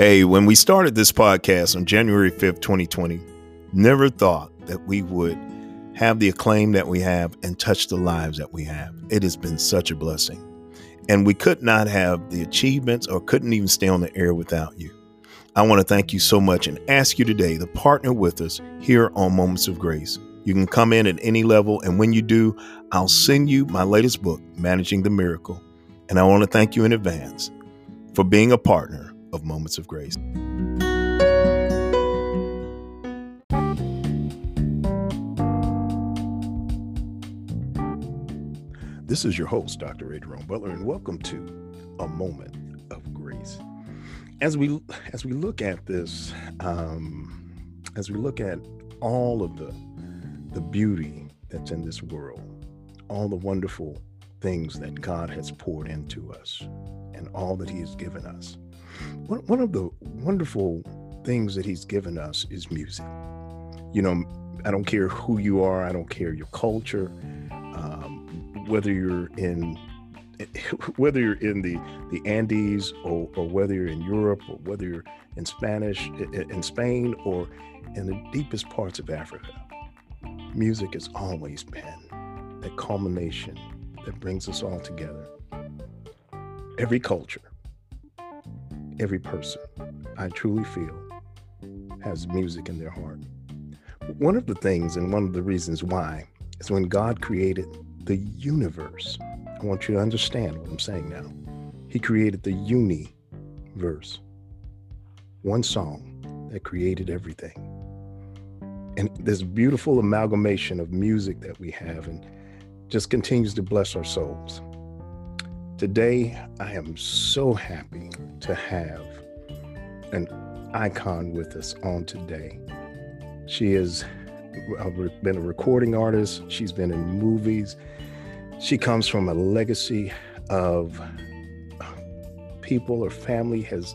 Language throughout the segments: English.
Hey, when we started this podcast on January 5th, 2020, never thought that we would have the acclaim that we have and touch the lives that we have. It has been such a blessing. And we could not have the achievements or couldn't even stay on the air without you. I want to thank you so much and ask you today to partner with us here on Moments of Grace. You can come in at any level, and when you do, I'll send you my latest book, Managing the Miracle. And I want to thank you in advance for being a partner of Moments of Grace. This is your host, Dr. Adrian Butler, and welcome to A Moment of Grace. As we as we look at this, um, as we look at all of the the beauty that's in this world, all the wonderful things that God has poured into us, and all that He has given us. One, one of the wonderful things that He's given us is music. You know, I don't care who you are, I don't care your culture, um, whether you're in whether you're in the the Andes or, or whether you're in Europe or whether you're in Spanish in Spain or in the deepest parts of Africa, music has always been that culmination that brings us all together. Every culture, every person, I truly feel, has music in their heart. One of the things and one of the reasons why is when God created the universe. I want you to understand what I'm saying now. He created the universe, one song that created everything. And this beautiful amalgamation of music that we have and just continues to bless our souls. Today, I am so happy to have an icon with us on today. She has been a recording artist, she's been in movies. She comes from a legacy of uh, people or family has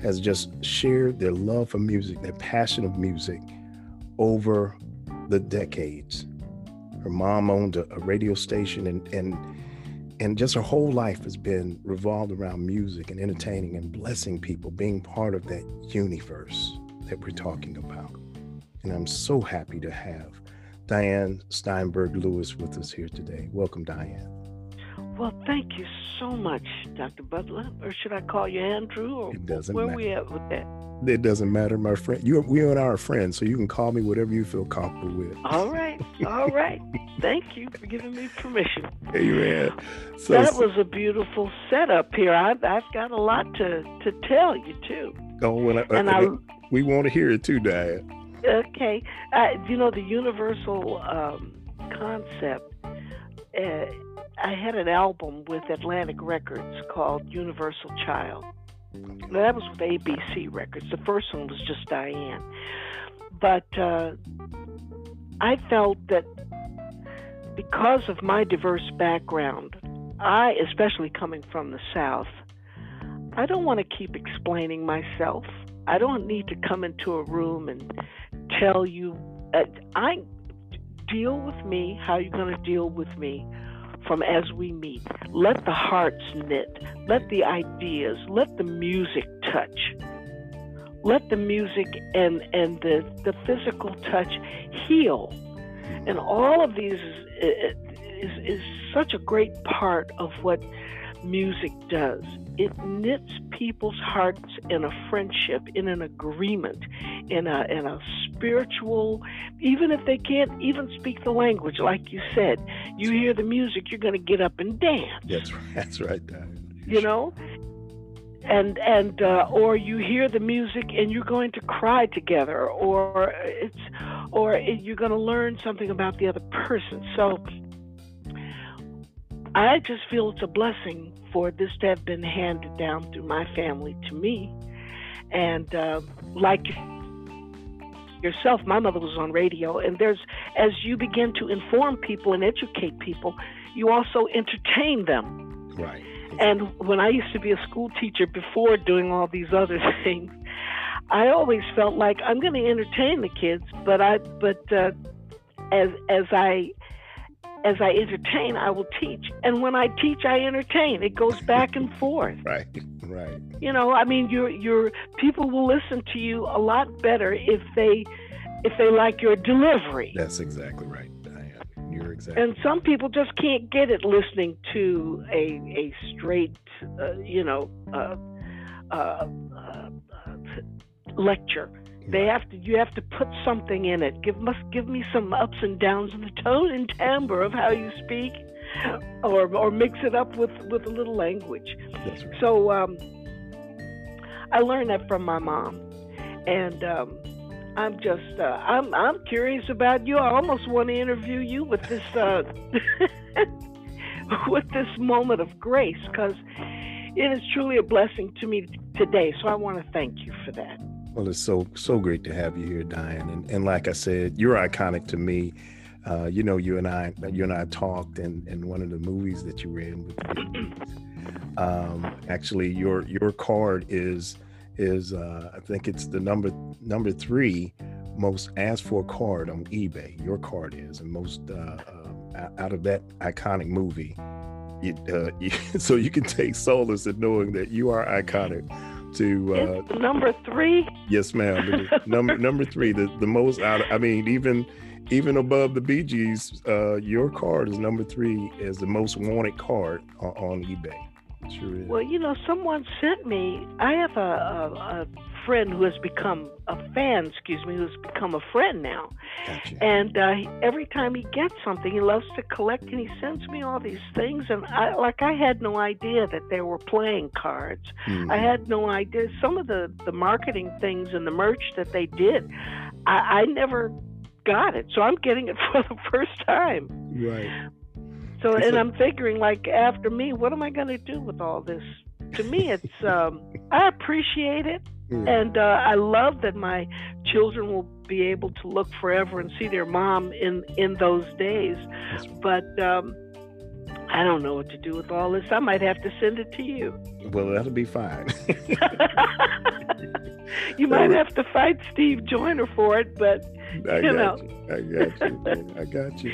has just shared their love for music, their passion of music over the decades. Her mom owned a, a radio station and and and just her whole life has been revolved around music and entertaining and blessing people, being part of that universe that we're talking about. And I'm so happy to have Diane Steinberg Lewis with us here today. Welcome, Diane. Well, thank you so much, Dr. Butler. Or should I call you Andrew? Or it doesn't where matter. we at with that? It doesn't matter, my friend. You, we and I are friends, so you can call me whatever you feel comfortable with. All right, all right. Thank you for giving me permission. Amen. So, that was a beautiful setup here. I've, I've got a lot to, to tell you too. Oh, I, And I- I, we want to hear it too, Diane. okay, uh, you know the universal um, concept. Uh, I had an album with Atlantic Records called Universal Child. Now, that was with ABC Records. The first one was just Diane. But uh, I felt that because of my diverse background, I, especially coming from the South, I don't want to keep explaining myself. I don't need to come into a room and tell you. Uh, I deal with me how you're going to deal with me from as we meet. Let the hearts knit. Let the ideas. Let the music touch. Let the music and and the the physical touch heal. And all of these is, is, is such a great part of what music does. It knits people's hearts in a friendship, in an agreement, in a in a spiritual. Even if they can't even speak the language, like you said, you hear the music, you're going to get up and dance. That's right. that's right. You know, and and uh, or you hear the music and you're going to cry together, or it's or you're going to learn something about the other person. So I just feel it's a blessing for this to have been handed down through my family to me, and uh, like yourself, my mother was on radio, and there's as you begin to inform people and educate people, you also entertain them. Right. And when I used to be a school teacher before doing all these other things, I always felt like I'm going to entertain the kids, but I but uh, as as I as I entertain, I will teach. And when I teach, I entertain. It goes back and forth. Right. Right. You know, I mean, your your people will listen to you a lot better if they if they like your delivery. That's exactly right, You're exactly. And some people just can't get it listening to a a straight, uh, you know, uh, uh, uh lecture. They have to. You have to put something in it. Give must give me some ups and downs in the tone and timbre of how you speak, or or mix it up with with a little language. Right. So um, I learned that from my mom, and um, I'm just uh, I'm I'm curious about you. I almost want to interview you with this uh, with this moment of grace because it is truly a blessing to me today. So I want to thank you for that. Well, it's so so great to have you here, Diane. And, and like I said, you're iconic to me. Uh, you know, you and I, you and I talked in, in one of the movies that you were in with. Um, actually, your your card is is uh, I think it's the number number three most asked for card on eBay. Your card is, and most uh, uh, out of that iconic movie. It, uh, you, so you can take solace in knowing that you are iconic to uh, number three. Yes, ma'am. number number three, the the most out. I mean, even even above the Bee Gees, uh, your card is number three as the most wanted card on, on eBay. Sure is. Well, you know, someone sent me. I have a, a, a friend who has become a fan, excuse me, who's become a friend now. Gotcha. And uh, every time he gets something, he loves to collect, and he sends me all these things. And I, like, I had no idea that there were playing cards. Mhm. I had no idea some of the the marketing things and the merch that they did. I, I never got it, so I'm getting it for the first time. Right. So, and I'm figuring, like, after me, what am I going to do with all this? To me, it's um, I appreciate it, Yeah. and uh, I love that my children will be able to look forever and see their mom in in those days. But um, I don't know what to do with all this. I might have to send it to you. Well, that'll be fine. you might have to fight Steve Joyner for it, but I You got know. you. I got you. I got you.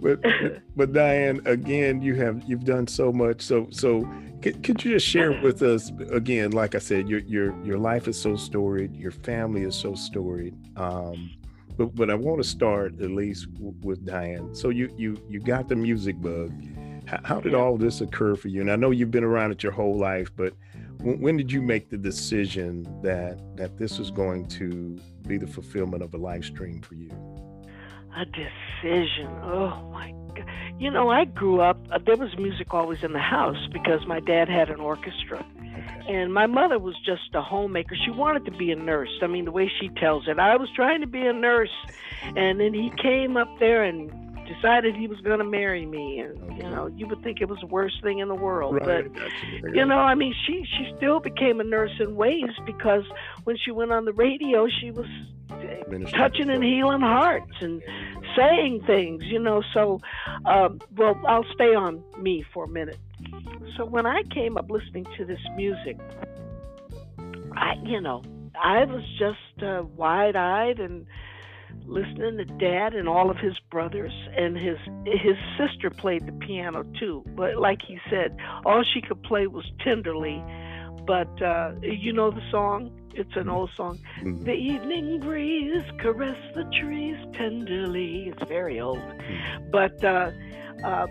But, but but Diane, again, you have you've done so much. So so could, could you just share with us again? Like I said, your your your life is so storied. Your family is so storied. Um, but but I want to start at least w- with Diane. So you you you got the music bug. How, how did all this occur for you? And I know you've been around it your whole life, but when, when did you make the decision that that this was going to be the fulfillment of a life stream for you? a decision. Oh my God. You know, I grew up, uh, there was music always in the house because my dad had an orchestra. Okay. And my mother was just a homemaker. She wanted to be a nurse. I mean, the way she tells it, I was trying to be a nurse. And then he came up there and decided he was going to marry me. And, you know, you would think it was the worst thing in the world. Right. But you. You know, I mean, she she still became a nurse in ways because when she went on the radio, she was Ministry. touching and healing hearts and saying things, you know. So, um, well, I'll stay on me for a minute. So when I came up listening to this music, I, you know, I was just uh, wide-eyed and listening to Dad and all of his brothers, and his his sister played the piano too. But like he said, all she could play was tenderly. But uh, you know the song? It's an old song. Mhm. The evening breeze caress the trees tenderly. It's very old, but uh, uh,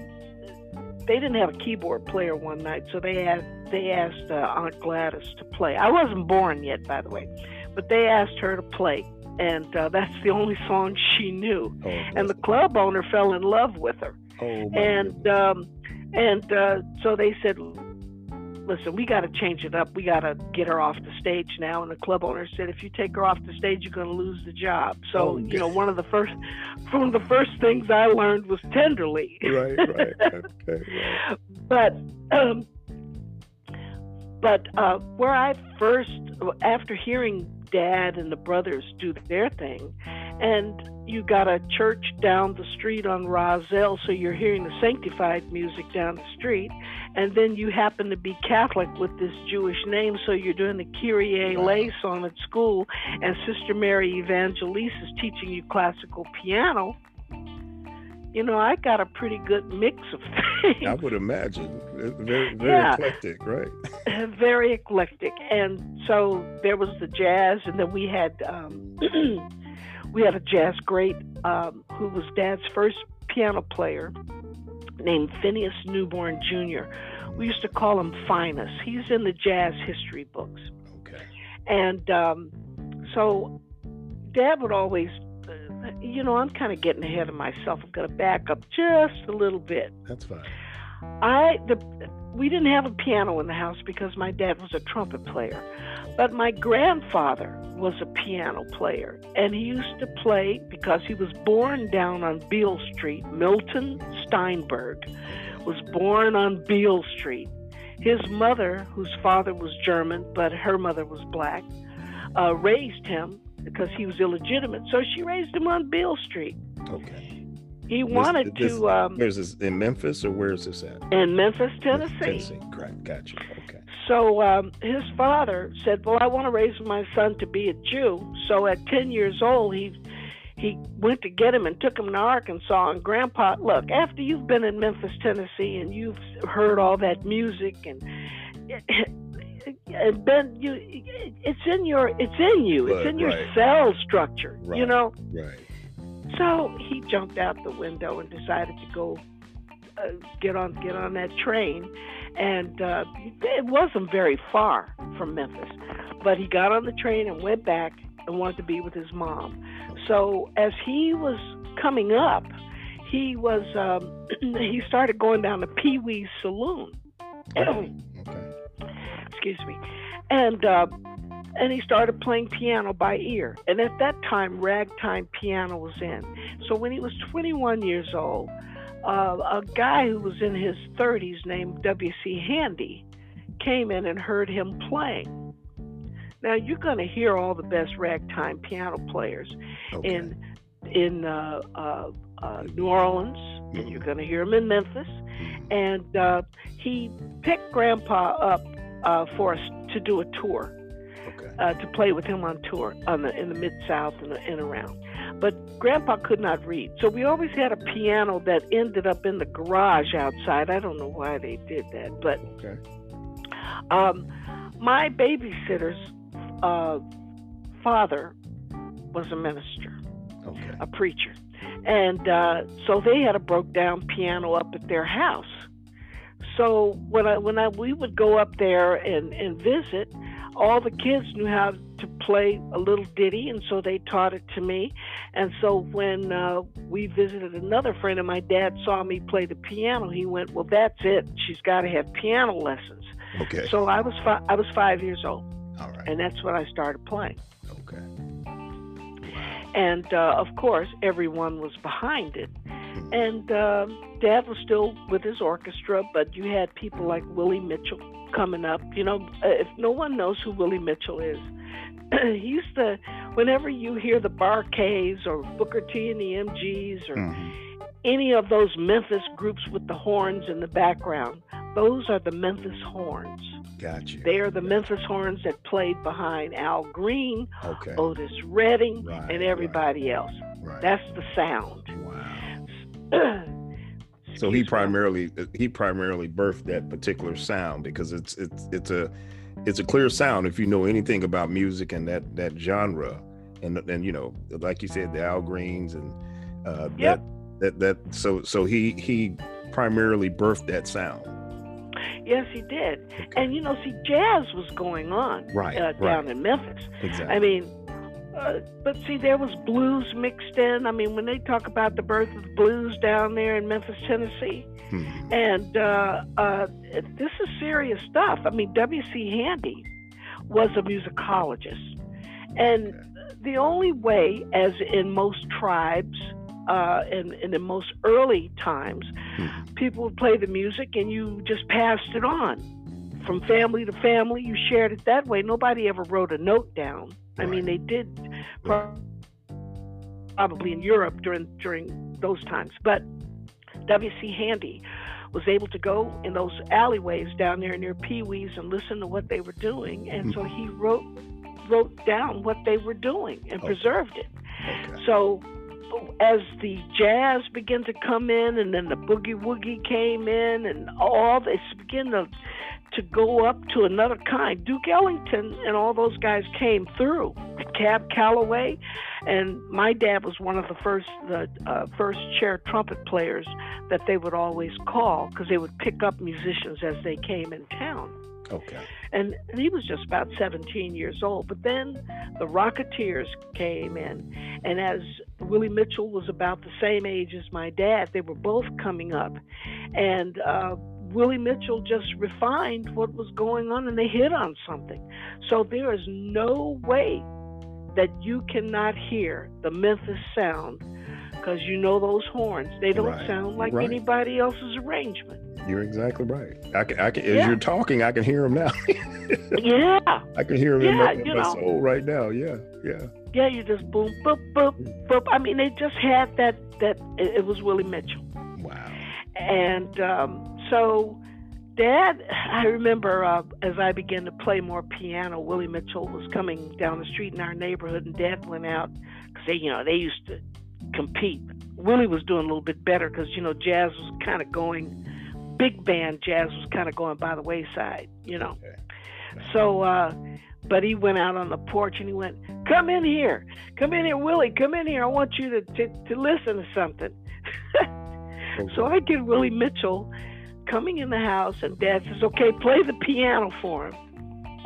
they didn't have a keyboard player one night, so they had they asked uh, Aunt Gladys to play. I wasn't born yet, by the way, but they asked her to play, and uh, that's the only song she knew. Oh, And the club owner fell in love with her, Oh, and um, and uh, so they said, "Listen, we got to change it up. We got to get her off the stage now." And the club owner said, "If you take her off the stage, you're going to lose the job." So Oh, you know, one of the first one of the first things I learned was tenderly. right, right. Okay. Right. but um, but uh, where I first, after hearing Dad and the brothers do their thing, and you got a church down the street on Roselle, so you're hearing the sanctified music down the street, and then you happen to be Catholic with this Jewish name, so you're doing the Kyrie eleison at school, and Sister Mary Evangelist is teaching you classical piano. You know, I got a pretty good mix of things. I would imagine. Very, very Yeah. eclectic, right? very eclectic. And so there was the jazz, and then we had um, we had a jazz great um, who was Dad's first piano player, named Phineas Newborn Jr. We used to call him Finus. He's in the jazz history books. Okay. And um, so Dad would always, you know, I'm kind of getting ahead of myself. I'm going to back up just a little bit. That's fine. I the we didn't have a piano in the house because my dad was a trumpet player, but my grandfather was a piano player, and he used to play because he was born down on Beale Street. Milton Steinberg was born on Beale Street. His mother, whose father was German but her mother was black, uh, raised him because he was illegitimate. So she raised him on Beale Street. Okay. He wanted this, to. Um, where's this in Memphis or where is this at? In Memphis, Tennessee. Tennessee. Correct. Gotcha. Okay. So um, his father said, "Well, I want to raise my son to be a Jew." So at ten years old, he he went to get him and took him to Arkansas. And Grandpa, look, after you've been in Memphis, Tennessee, and you've heard all that music and Ben, you, it's in your, it's in you, it's in your right. cell structure, Right. you know. Right. So he jumped out the window and decided to go uh, get on get on that train, and uh, it wasn't very far from Memphis, but he got on the train and went back and wanted to be with his mom. So as he was coming up, he was um, he started going down to Pee Wee's Saloon. excuse me, and uh, and he started playing piano by ear. And at that time, ragtime piano was in. So when he was 21 years old, uh, a guy who was in his 30s named W.C. Handy came in and heard him playing. Now you're going to hear all the best ragtime piano players Okay. in in uh, uh, uh, New Orleans, and you're going to hear them in Memphis. Mhm. And uh, he picked Grandpa up uh, for us to do a tour, Okay. uh, to play with him on tour on the, in the mid South and, and around. But Grandpa could not read, so we always had a piano that ended up in the garage outside. I don't know why they did that, but Okay. um, my babysitter's uh, father was a minister Okay. a preacher. And uh, so they had a broke down piano up at their house. So when I when I we would go up there and, and visit, all the kids knew how to play a little ditty, and so they taught it to me. And so when uh, we visited another friend, and my dad saw me play the piano, he went, "Well, that's it. She's got to have piano lessons." Okay. So I was fi- I was five years old, All right. and that's when I started playing. Okay. and uh, of course everyone was behind it and uh, dad was still with his orchestra but you had people like willie mitchell coming up you know uh, if no one knows who willie mitchell is he used to whenever you hear the Bar-Kays or booker t and the mgs or Mhm. any of those memphis groups with the horns in the background those are the memphis horns Got you. they are the memphis horns that played behind al green Okay. otis redding Right, and everybody else Right. that's the sound. wow. So he primarily he primarily birthed that particular sound because it's it's it's a it's a clear sound if you know anything about music and that that genre and and you know like you said the Al Greens and uh Yep. that that that so so he he primarily birthed that sound. Yes, he did. Okay. And you know, see, jazz was going on Right, uh, right. down in Memphis. exactly. I mean, uh, but see, there was blues mixed in. I mean, when they talk about the birth of the blues down there in Memphis, Tennessee, Mhm. and uh, uh, this is serious stuff. I mean, W.C. Handy was a musicologist, and the only way, as in most tribes, uh, and, and in most early times, Mhm. people would play the music and you just passed it on from family to family. You shared it that way. Nobody ever wrote a note down. I mean, they did probably in Europe during during those times, but W.C. Handy was able to go in those alleyways down there near Pee Wee's and listen to what they were doing, and so mm-hmm. he wrote wrote down what they were doing and Okay. preserved it. Okay. So as the jazz began to come in and then the boogie woogie came in and all this began to to go up to another kind. Duke Ellington and all those guys came through. Cab Calloway, and my dad was one of the first the uh, first chair trumpet players that they would always call because they would pick up musicians as they came in town. Okay. And, and he was just about 17 years old. But then the Rocketeers came in, and as Willie Mitchell was about the same age as my dad, they were both coming up, and uh, Willie Mitchell just refined what was going on, and they hit on something. So there is no way that you cannot hear the Memphis sound because you know those horns. They don't Right, sound like right. anybody else's arrangement. You're exactly right. I can, I can, as you're talking, I can hear them now. yeah, I can hear him in my, in my soul right now. Yeah, yeah. yeah. You just boom, boop, boop, boop. I mean, they just had that. That it, it was Willie Mitchell, Wow. and um, so. Dad, I remember uh, as I began to play more piano, Willie Mitchell was coming down the street in our neighborhood, and Dad went out because they, you know, they used to compete. Willie was doing a little bit better because you know jazz was kind of going, big band jazz was kind of going by the wayside, you know. Okay. So, uh, but he went out on the porch and he went, "Come in here, come in here, Willie, come in here. I want you to to, to listen to something." so I get Willie Mitchell coming in the house, and Dad says, "Okay, play the piano for him."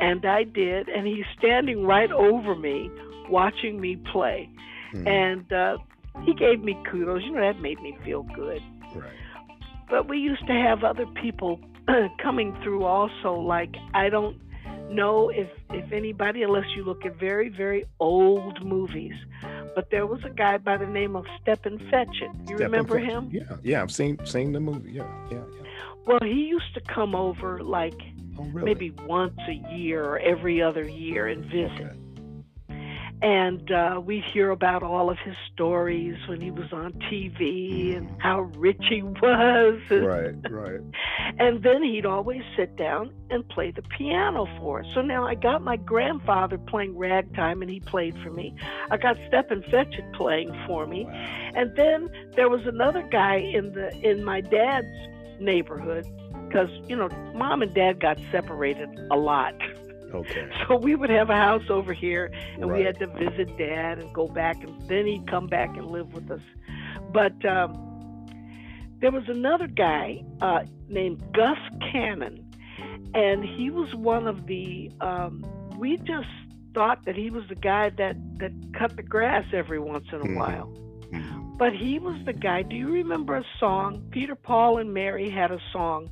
And I did, and he's standing right over me, watching me play, Mhm. and uh, he gave me kudos. You know that made me feel good right. but we used to have other people coming through also like i don't know if if anybody unless you look at very very old movies but there was a guy by the name of Stepin Fetchit. You Step remember him? Yeah, yeah. I've seen seen the movie. Yeah, yeah, yeah. Well, he used to come over like Oh, really? maybe once a year or every other year and visit. Okay. and uh, we hear about all of his stories when he was on TV and how rich he was. And, Right, right. and then he'd always sit down and play the piano for us. So now I got my grandfather playing ragtime and he played for me. I got Stepin Fetchit playing for me. Wow. And then there was another guy in the in my dad's neighborhood because you know mom and dad got separated a lot. Okay. So we would have a house over here, and we had to visit dad and go back, and then he'd come back and live with us. But um, there was another guy uh, named Gus Cannon, and he was one of the. Um, we just thought that he was the guy that that cut the grass every once in a Mhm. while. But he was the guy. Do you remember a song? Peter, Paul, and Mary had a song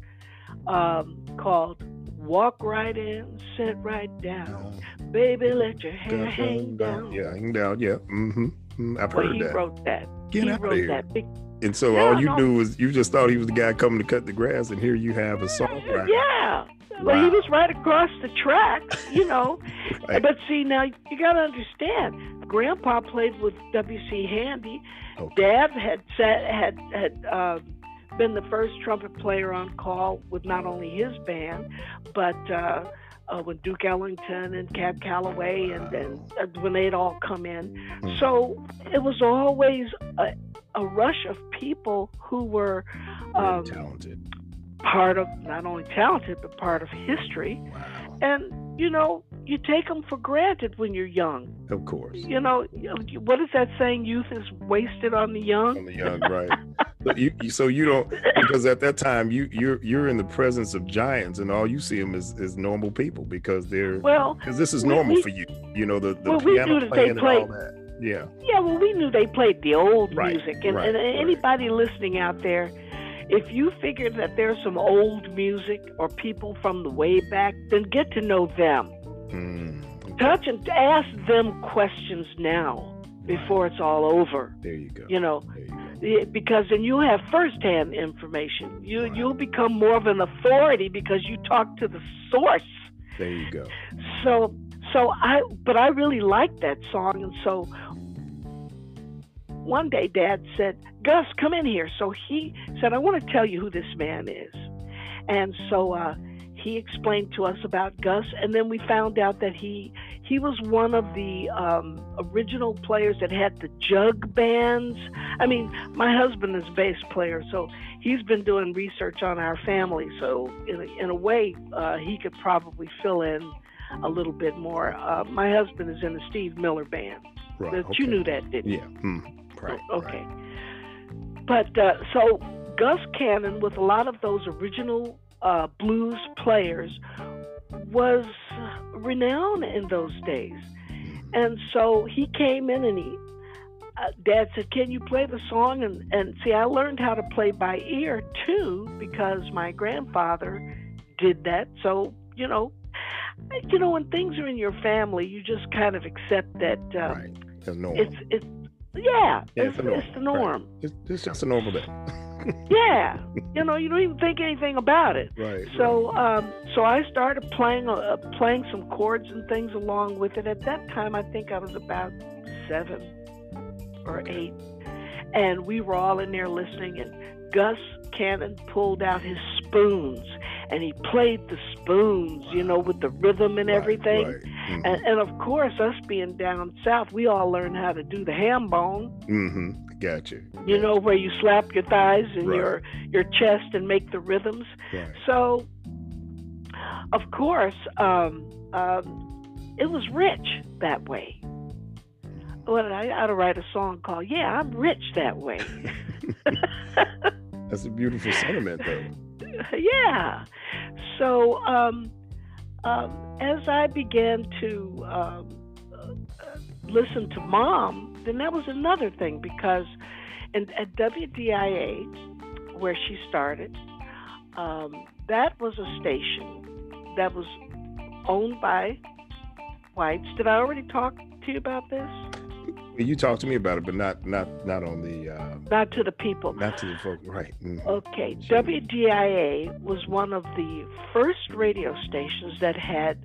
um, called "Walk Right In, Sit Right Down, Baby, Let Your Hair Hang Down." Yeah, hang down. Yeah. Mm-hmm. I've Well, heard he that. wrote that. Get he out of wrote here. that. Big, And so all you no. knew was you just thought he was the guy coming to cut the grass, and here you have a songwriter. yeah. Well, he was right across the track, you know. Right. But see, now you got to understand. Grandpa played with W.C. Handy. Okay. Dad had said, had had uh, been the first trumpet player on call with not only his band, but uh, uh, with Duke Ellington and Cab Calloway, and, and uh, when they'd all come in. Mhm. So it was always a, a rush of people who were um, talented. Part of not only talented but part of history. Wow. And you know, you take them for granted when you're young. Of course. You know, what is that saying? Youth is wasted on the young. On the young, right? But you, so you don't because at that time you you're you're in the presence of giants, and all you see them is, is normal people because they're Well, because this is normal we- for you. You know the the Well, piano playing and all that. Yeah. yeah, well, we knew they played the old Right, music, and, right, and right. anybody listening out there, if you figure that there's some old music or people from the way back, then get to know them. Mm. Touch and ask them questions now before it's all over. There you go. You know, you go. Because then you'll have firsthand information. You Right. you'll become more of an authority because you talk to the source. There you go. So so I but I really like that song and so one day dad said, "Gus, come in here." So he said, "I want to tell you who this man is." And so uh he explained to us about Gus, and then we found out that he he was one of the um, original players that had the jug bands. I mean, my husband is a bass player, so he's been doing research on our family. So in a, in a way, uh, he could probably fill in a little bit more. Uh, my husband is in the Steve Miller band. Right. Okay. You knew that, didn't you? Yeah. you? Right. Okay. Right. But uh, so Gus Cannon, with a lot of those original uh, blues players, was renowned in those days. And so he came in and he, uh, Dad said, Can you play the song? And, and see, I learned how to play by ear too because my grandfather did that. So, you know, you know, when things are in your family, you just kind of accept that uh, right. Normal. it's, it's, yeah, Yeah, it's, it's norm, it's the norm. It's, it's just a normal day. Yeah, you know, you don't even think anything about it. right. So, um, so I started playing uh, playing some chords and things along with it. At that time, I think I was about seven or eight, and we were all in there listening. And Gus Cannon pulled out his spoons, and he played the spoons, you know, with the rhythm and everything. Right. Mm-hmm. And, and of course, us being down south, we all learned how to do the ham bone. mm-hmm. Gotcha. You know, where you slap your thighs and Right. your your chest and make the rhythms. Right. So, of course, um, um, it was rich that way. Well, I ought to write a song called "Yeah, I'm Rich That Way." That's a beautiful sentiment, though. yeah. So, um, um, as I began to um, uh, listen to Mom, then that was another thing because in, at WDIA, where she started, um, that was a station that was owned by whites. Did I already talk to you about this? You talked to me about it, but not not not on the uh, Not to the people. not to the folk. Right. Mhm. Okay. WDIA was one of the first radio stations that had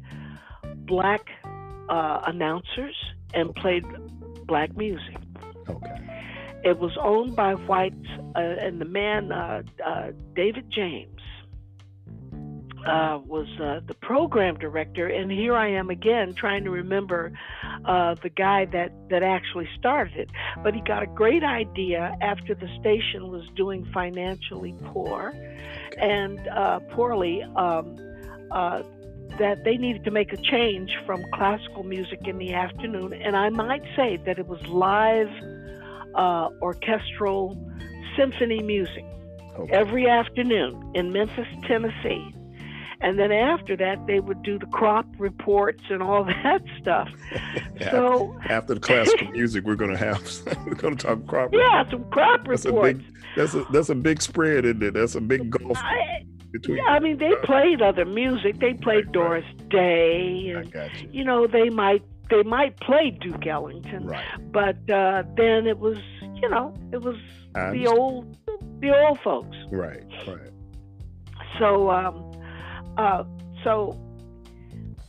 black uh, announcers and played black music. Okay. It was owned by whites, uh, and the man, uh, uh, David James, uh, was uh, the program director. And here I am again trying to remember uh, the guy that, that actually started it. But he got a great idea after the station was doing financially poor and uh, poorly. Um, uh, that they needed to make a change from classical music in the afternoon, and I might say that it was live uh, orchestral symphony music Okay. every afternoon in Memphis, Tennessee. And then after that, they would do the crop reports and all that stuff. Yeah. So, After the classical music, we're gonna have we're gonna talk crop. yeah, some crop That's a reports. big that's a that's a big spread, isn't it? That's a big gulf I, between. I mean, they played other music. They played Right, Doris Day, I and you. you know, they might they might play Duke Ellington, Right. but uh, then it was, you know, it was the old the old folks. Right. Right. So, um, uh, so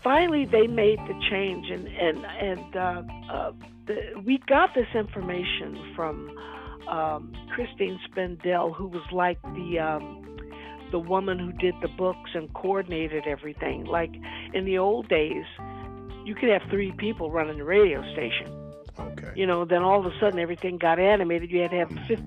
finally they made the change, and and and uh, uh, the, we got this information from um, Christine Spendell, who was like the um, the woman who did the books and coordinated everything. Like in the old days, you could have three people running the radio station. Okay. You know, then all of a sudden everything got animated. You had to have a fifth,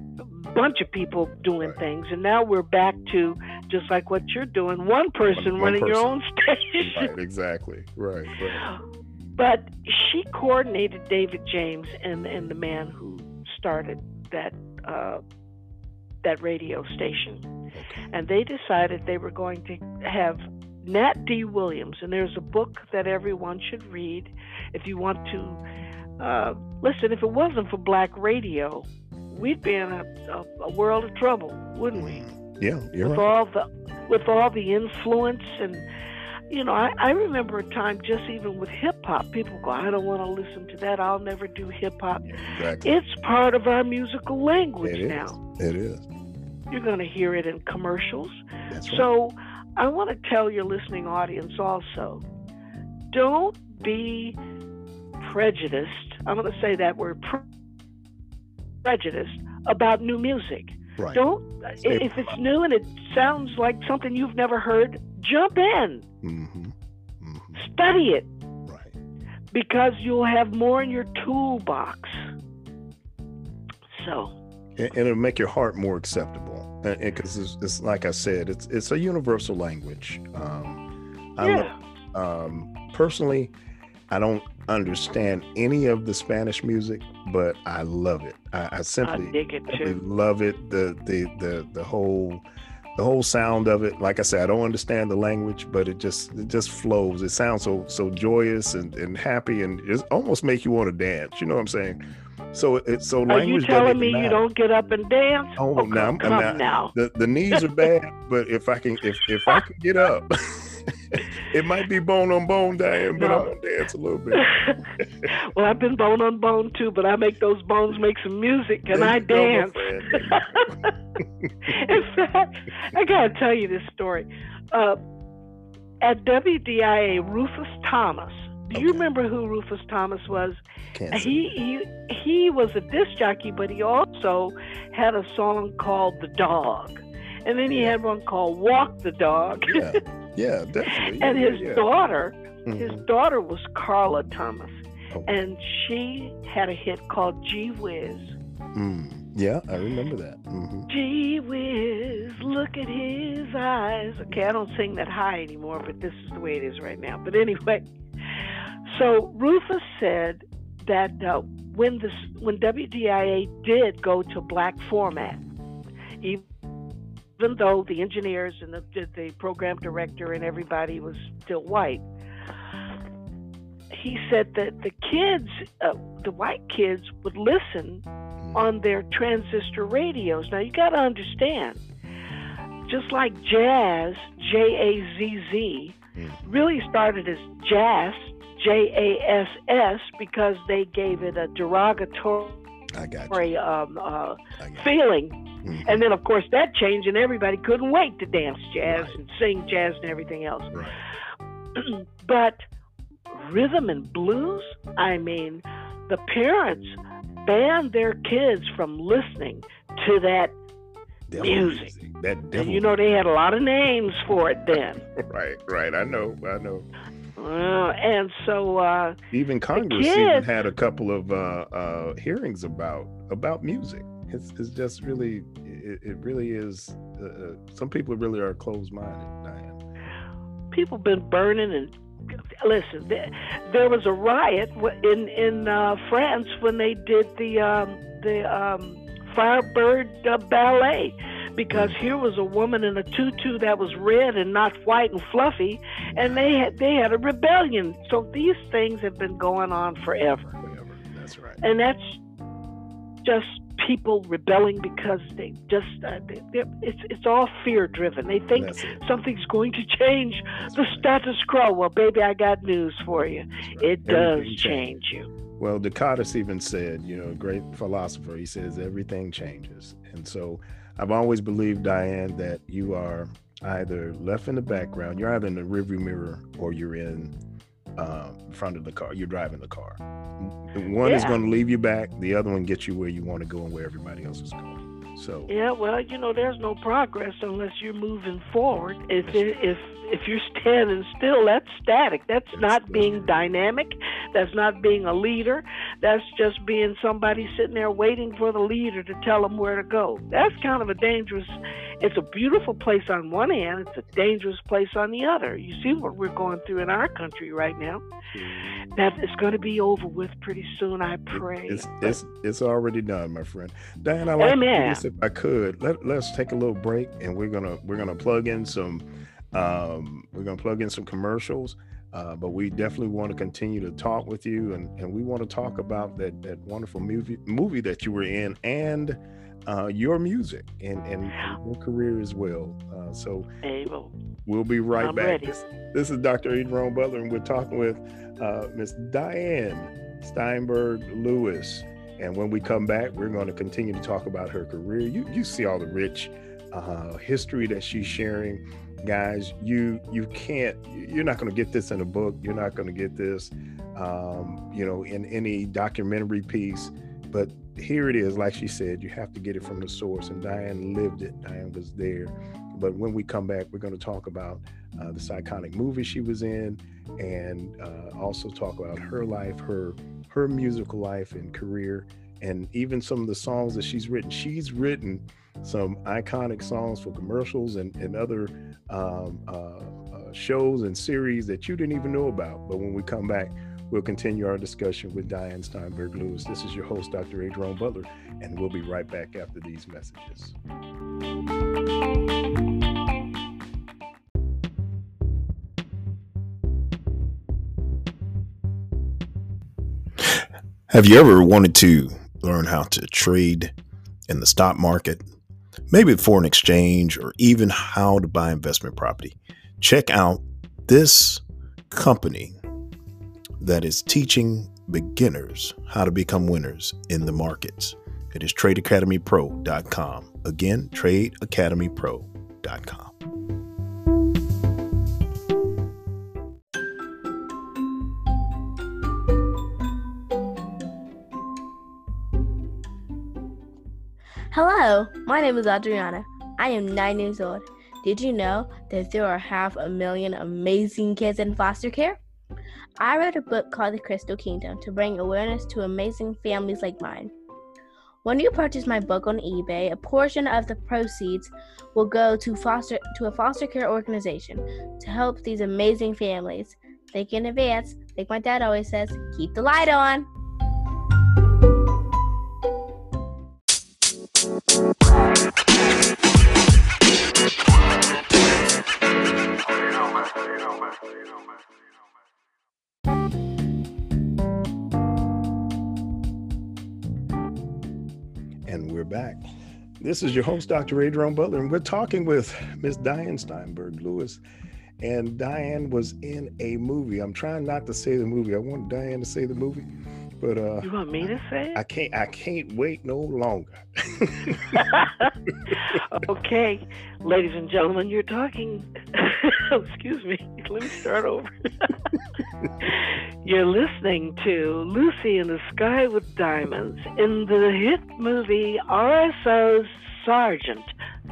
bunch of people doing Right. things, and now we're back to just like what you're doing, one person one running your person. own station. Right. Exactly. Right. Right. But she coordinated David James and and the man who started that uh, that radio station, Okay. and they decided they were going to have Nat D. Williams, and there's a book that everyone should read if you want to. Uh, listen, if it wasn't for black radio, we'd be in a, a, a world of trouble, wouldn't we? Mm-hmm. Yeah. You're with right. all the with all the influence and you know I, I remember a time just even with hip hop people go I don't want to listen to that I'll never do hip hop Exactly. it's part of our musical language It is. now It is. you're going to hear it in commercials That's right. so I want to tell your listening audience also don't be prejudiced I'm going to say that word pre- prejudiced about new music Right. Don't Stay if it's new and it sounds like something you've never heard, jump in, Mm-hmm. Mm-hmm. study it Right. because you'll have more in your toolbox. So, and, and it'll make your heart more acceptable because it's, it's like i said it's it's a universal language um I yeah. um personally i don't understand any of the spanish music but i love it i, I I simply, dig it too. love it the the the the whole the whole sound of it like i said i don't understand the language but it just it just flows it sounds so so joyous and, and happy and it almost make you want to dance you know what i'm saying so it's so Are you telling me you don't get up and dance? Oh, Oh, now come, not- now. the the knees are bad, but if I can if if I can get up, it might be bone on bone, Diane, but I'm gonna dance a little bit. well, I've been bone on bone too, but I make those bones make some music and There I you dance. friend. There you go. In fact, I gotta tell you this story. Uh, at WDIA, Rufus Thomas. Do you Okay. remember who Rufus Thomas was? Can't. He he he was a disc jockey, but he also had a song called "The Dog," and then he had one called "Walk the Dog." yeah, yeah, definitely. and his yeah. daughter, his Mhm. daughter was Carla Thomas, Oh. and she had a hit called "Gee Whiz." Mm. Yeah, I remember that. hmm Gee whiz, look at his eyes. Okay, I don't sing that high anymore, but this is the way it is right now. But anyway, so Rufus said that uh, when this when WDIA did go to black format, even though the engineers and the, the program director and everybody was still white, he said that the kids, uh, the white kids, would listen on their transistor radios. Now you got to understand, just like jazz, J A Z Z, really started as jazz, J A S S, because they gave it a derogatory I got you. um, uh, I got you. feeling. Mhm. And then, of course, that changed, and everybody couldn't wait to dance jazz Right. and sing jazz and everything else. Right. but rhythm and blues, I mean, the parents banned their kids from listening to that. Devil music. That And you know, they had a lot of names for it then. right, right. I know, I know. Uh, and so, uh, Even Congress even had a couple of uh, uh, hearings about about music. It's, it's just really, it, it really is. Uh, uh, some people really are closed minded, Diane. people been burning and listen. There, there was a riot in in uh, France when they did the um, the um, Firebird uh, ballet. Because here was a woman in a tutu that was red and not white and fluffy, and they had they had a rebellion. So these things have been going on forever. Whatever. That's right. and that's just people rebelling because they just uh, they, it's it's all fear driven. They think something's going to change That's the right. status quo. Well, baby, I got news for you. Right. It does Everything change you. Well, Descartes even said, you know, a great philosopher, he says everything changes. And so I've always believed, Diane, that you are either left in the background, you're either in the rearview mirror or you're in uh, front of the car, you're driving the car. One is going to leave you back, the other one gets you where you want to go and where everybody else is going. So, Yeah, well, you know, there's no progress unless you're moving forward. If if if you're standing still, that's static. That's, That's- not being dynamic. That's not being a leader. That's just being somebody sitting there waiting for the leader to tell them where to go. That's kind of a dangerous. It's a beautiful place on one hand. It's a dangerous place on the other. You see what we're going through in our country right now. That is going to be over with pretty soon. I pray. It's it's it's already done, my friend. Diane, I like to Amen. this if I could. Let let's take a little break and we're gonna we're gonna plug in some um we're gonna plug in some commercials. Uh, but we definitely want to continue to talk with you and, and we want to talk about that that wonderful movie movie that you were in and uh, your music and, and, your career as well. Uh, so Abel. We'll be right I'm back. This, this is Dr. Adrian Butler, and we're talking with uh, Miss Diane Steinberg Lewis. And when we come back, we're going to continue to talk about her career. You you see all the rich uh, history that she's sharing, guys. You you can't. You're not going to get this in a book. You're not going to get this, um, you know, in any documentary piece. but here it is. Like she said, you have to get it from the source. And Diane lived it. Diane was there. But when we come back, we're going to talk about uh, this iconic movie she was in, and uh, also talk about her life, her her musical life and career, and even some of the songs that she's written. She's written some iconic songs for commercials and, and other um, uh, uh, shows and series that you didn't even know about. But when we come back, we'll continue our discussion with Diane Steinberg Lewis. This is your host, Dr. Adron Butler, and we'll be right back after these messages. Have you ever wanted to learn how to trade in the stock market? maybe foreign exchange, or even how to buy investment property, check out this company that is teaching beginners how to become winners in the markets. It is tradeacademypro.com. Again, tradeacademypro.com. Hello, my name is Adriana. I am nine years old. Did you know that there are half a million amazing kids in foster care? I wrote a book called The Crystal Kingdom to bring awareness to amazing families like mine. When you purchase my book on eBay, a portion of the proceeds will go to foster to a foster care organization to help these amazing families. Think in advance, like my dad always says, keep the light on. And we're back. This is your host, Dr. Adron Butler, and we're talking with Miss Diane Steinberg Lewis. And Diane was in a movie. I'm trying not to say the movie. I want Diane to say the movie. But uh, you want me to say? I can't. I can't wait no longer. okay, ladies and gentlemen, you're talking. excuse me. Let me start over. you're listening to Lucy in the Sky with Diamonds in the hit movie RSO's Sergeant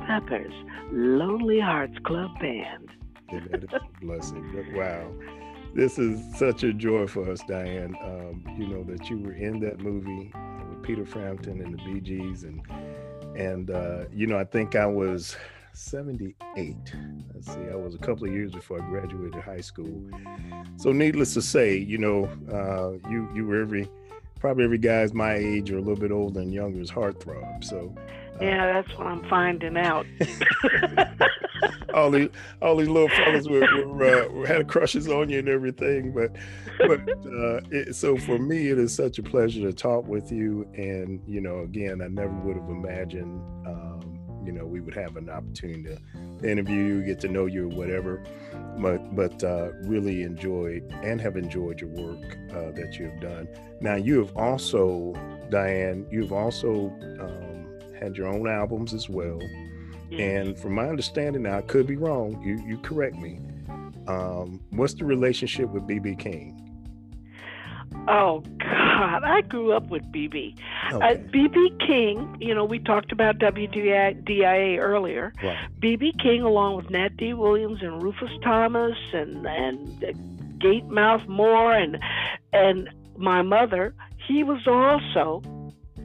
Pepper's Lonely Hearts Club Band. that is a blessing. But wow this is such a joy for us, Diane. Um, you know that you were in that movie with Peter Frampton and the Bee Gees, and and uh, you know I think I was 78. Let's see, I was a couple of years before I graduated high school. So needless to say, you know, uh, you you were every probably every guy's my age or a little bit older and younger is heartthrob. So yeah, that's what I'm finding out. all these all these little fellas were, were, uh, had crushes on you and everything. But but uh, it, so for me, it is such a pleasure to talk with you. And you know, again, I never would have imagined. Um, you know, we would have an opportunity to interview you, get to know you, or whatever. But but uh, really enjoyed and have enjoyed your work uh, that you have done. Now you have also, Diane, you've also um, had your own albums as well. And from my understanding, now I could be wrong. You you correct me. Um, what's the relationship with BB King? Oh God, I grew up with BB. Uh, okay. Uh, BB King, you know, we talked about WDIA earlier. BB King, along with Nat D. Williams and Rufus Thomas and and Gate Mouth Moore and and my mother, he was also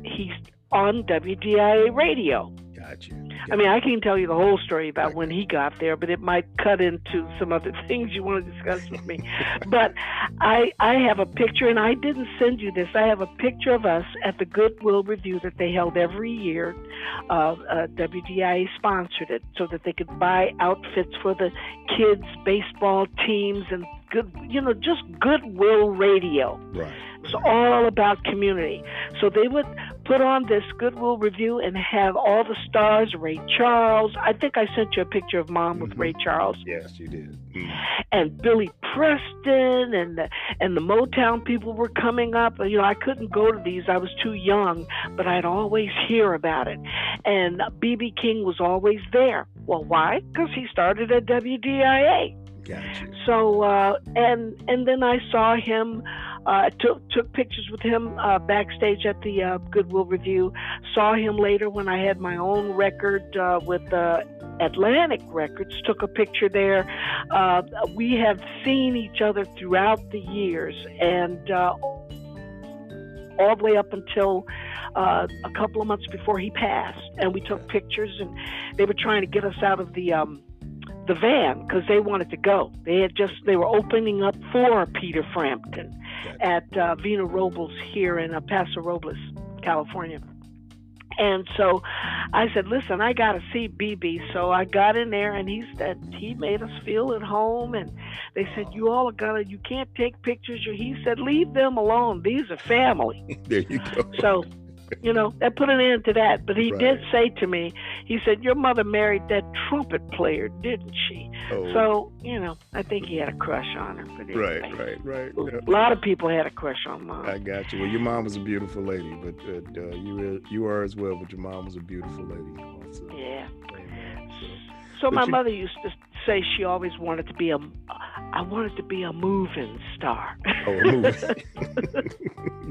he's on WDIA radio. Gotcha. I mean, I can tell you the whole story about when he got there, but it might cut into some other things you want to discuss with me. but I I have a picture, and I didn't send you this. I have a picture of us at the Goodwill Review that they held every year. Uh, uh, WDIA sponsored it so that they could buy outfits for the kids' baseball teams and good, you know, just goodwill radio. Right. It's all about community. So they would put on this Goodwill review and have all the stars, Ray Charles. I think I sent you a picture of mom with mm-hmm. Ray Charles. Yes, you did. Mm. And Billy Preston and the, and the Motown people were coming up. You know, I couldn't go to these. I was too young, but I'd always hear about it. And BB King was always there. Well, why? Because he started at WDIA. Gotcha. So uh, and and then I saw him Uh, took took pictures with him uh, backstage at the uh, Goodwill Review. Saw him later when I had my own record uh, with uh, Atlantic Records. Took a picture there. Uh, we have seen each other throughout the years, and uh, all the way up until uh, a couple of months before he passed. And we took pictures, and they were trying to get us out of the um, the van because they wanted to go. They had just they were opening up for Peter Frampton at uh, Vina Robles here in uh, Paso Robles, California. And so I said, listen, I got to see BB. So I got in there and he said, he made us feel at home. And they said, you all are to, you can't take pictures. He said, leave them alone. These are family. there you go. So you know, that put an end to that. But he Right. did say to me, he said, Your mother married that trumpet player, didn't she? Oh, So, you know, I think he had a crush on her. But anyway, right, right, right. A lot of people had a crush on mom. I got you. Well, your mom was a beautiful lady, but uh, you you are as well. But your mom was a beautiful lady also. yeah. Amen. So, So my you- mother used to say she always wanted to be a, I wanted to be a moving star. oh,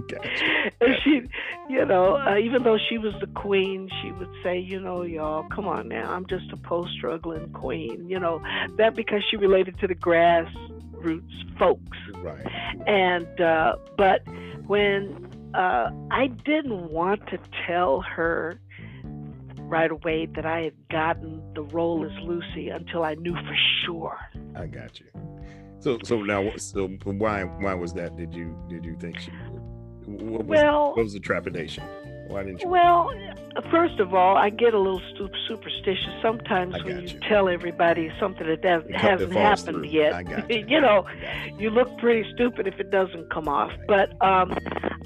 gotcha. and she, you know, uh, even though she was the queen, she would say, you know, y'all, come on now, I'm just a post-struggling queen. You know, that because she related to the grassroots folks. Right. And uh, but when uh, I didn't want to tell her right away that I had gotten the role as Lucy until I knew for sure. I got you. So so now so why why was that? Did you did you think she? What was, Well, what was the trepidation? Why didn't you? Well, first of all, I get a little superstitious sometimes when you, you. tell everybody something that It hasn't happened through. yet. I got you. you know, you. you look pretty stupid if it doesn't come off. But um,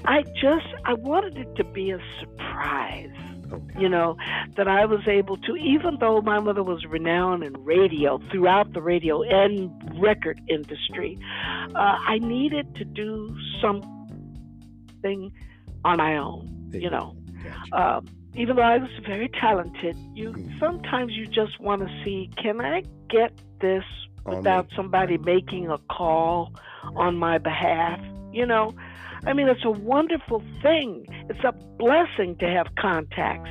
I just I wanted it to be a surprise. Okay. You know that I was able to, even though my mother was renowned in radio throughout the radio and record industry, uh, I needed to do something on my own. You know, Got you. um, even though I was very talented, you Mhm. sometimes you just want to see, can I get this without me. somebody making a call on my behalf? You know, I mean, it's a wonderful thing. It's a blessing to have contacts.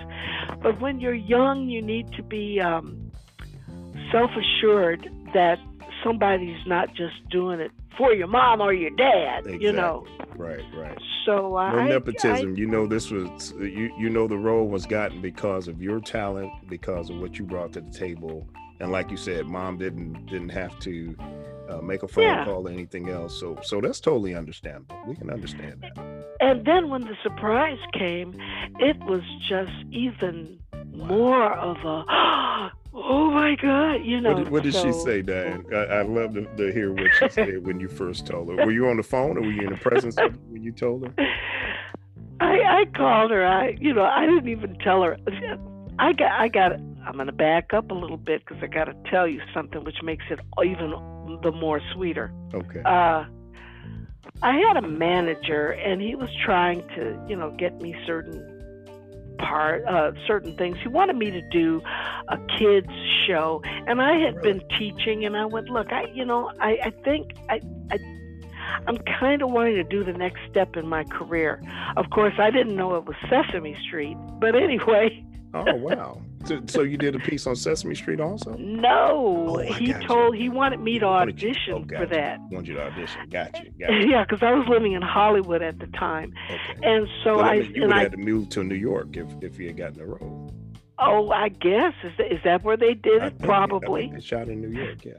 But when you're young, you need to be um, self assured that somebody's not just doing it for your mom or your dad, you know. Right, right. So I. No I- nepotism. you know this was you. You know the role was gotten because of your talent, because of what you brought to the table, and like you said, mom didn't didn't have to uh, make a phone Yeah. call or anything else. So so that's totally understandable. We can understand that. And then when the surprise came, it was just even more of a, oh my God, you know. What did, what did she say, Diane? I, I love to, to hear what she said when you first told her. Were you on the phone or were you in the presence of when you told her? I, I called her. I, you know, I didn't even tell her. I got, I got. I'm going to back up a little bit because I got to tell you something which makes it even the more sweeter. Okay. uh, I had a manager, and he was trying to, you know, get me certain part, uh, certain things. He wanted me to do a kids show, and I had been teaching, and I went, look, I, you know, I, I think I, I, I'm kind of wanting to do the next step in my career. Of course, I didn't know it was Sesame Street, but anyway, Oh wow. So, so you did a piece on Sesame Street also? no, Oh, he got you. told he wanted me to you- audition oh, for gotcha. that. Wanted you to audition. Got you. Got you. Yeah, because I was living in Hollywood at the time. Okay. And so I means you would I have had to move to New York if, if you had gotten the role. oh I guess is that, is that where they did it? I Probably. they shot in New York, yeah.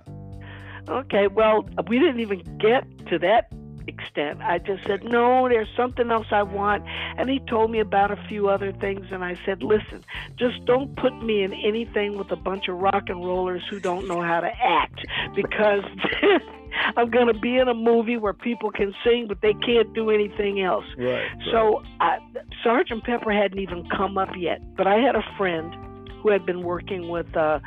Okay, well we didn't even get to that extent. I just said no, there's something else I want, and he told me about a few other things, and I said, listen, just don't put me in anything with a bunch of rock and rollers who don't know how to act, because. I'm going to be in a movie where people can sing, but they can't do anything else. Right. So I, Sergeant Pepper hadn't even come up yet, but I had a friend who had been working with uh,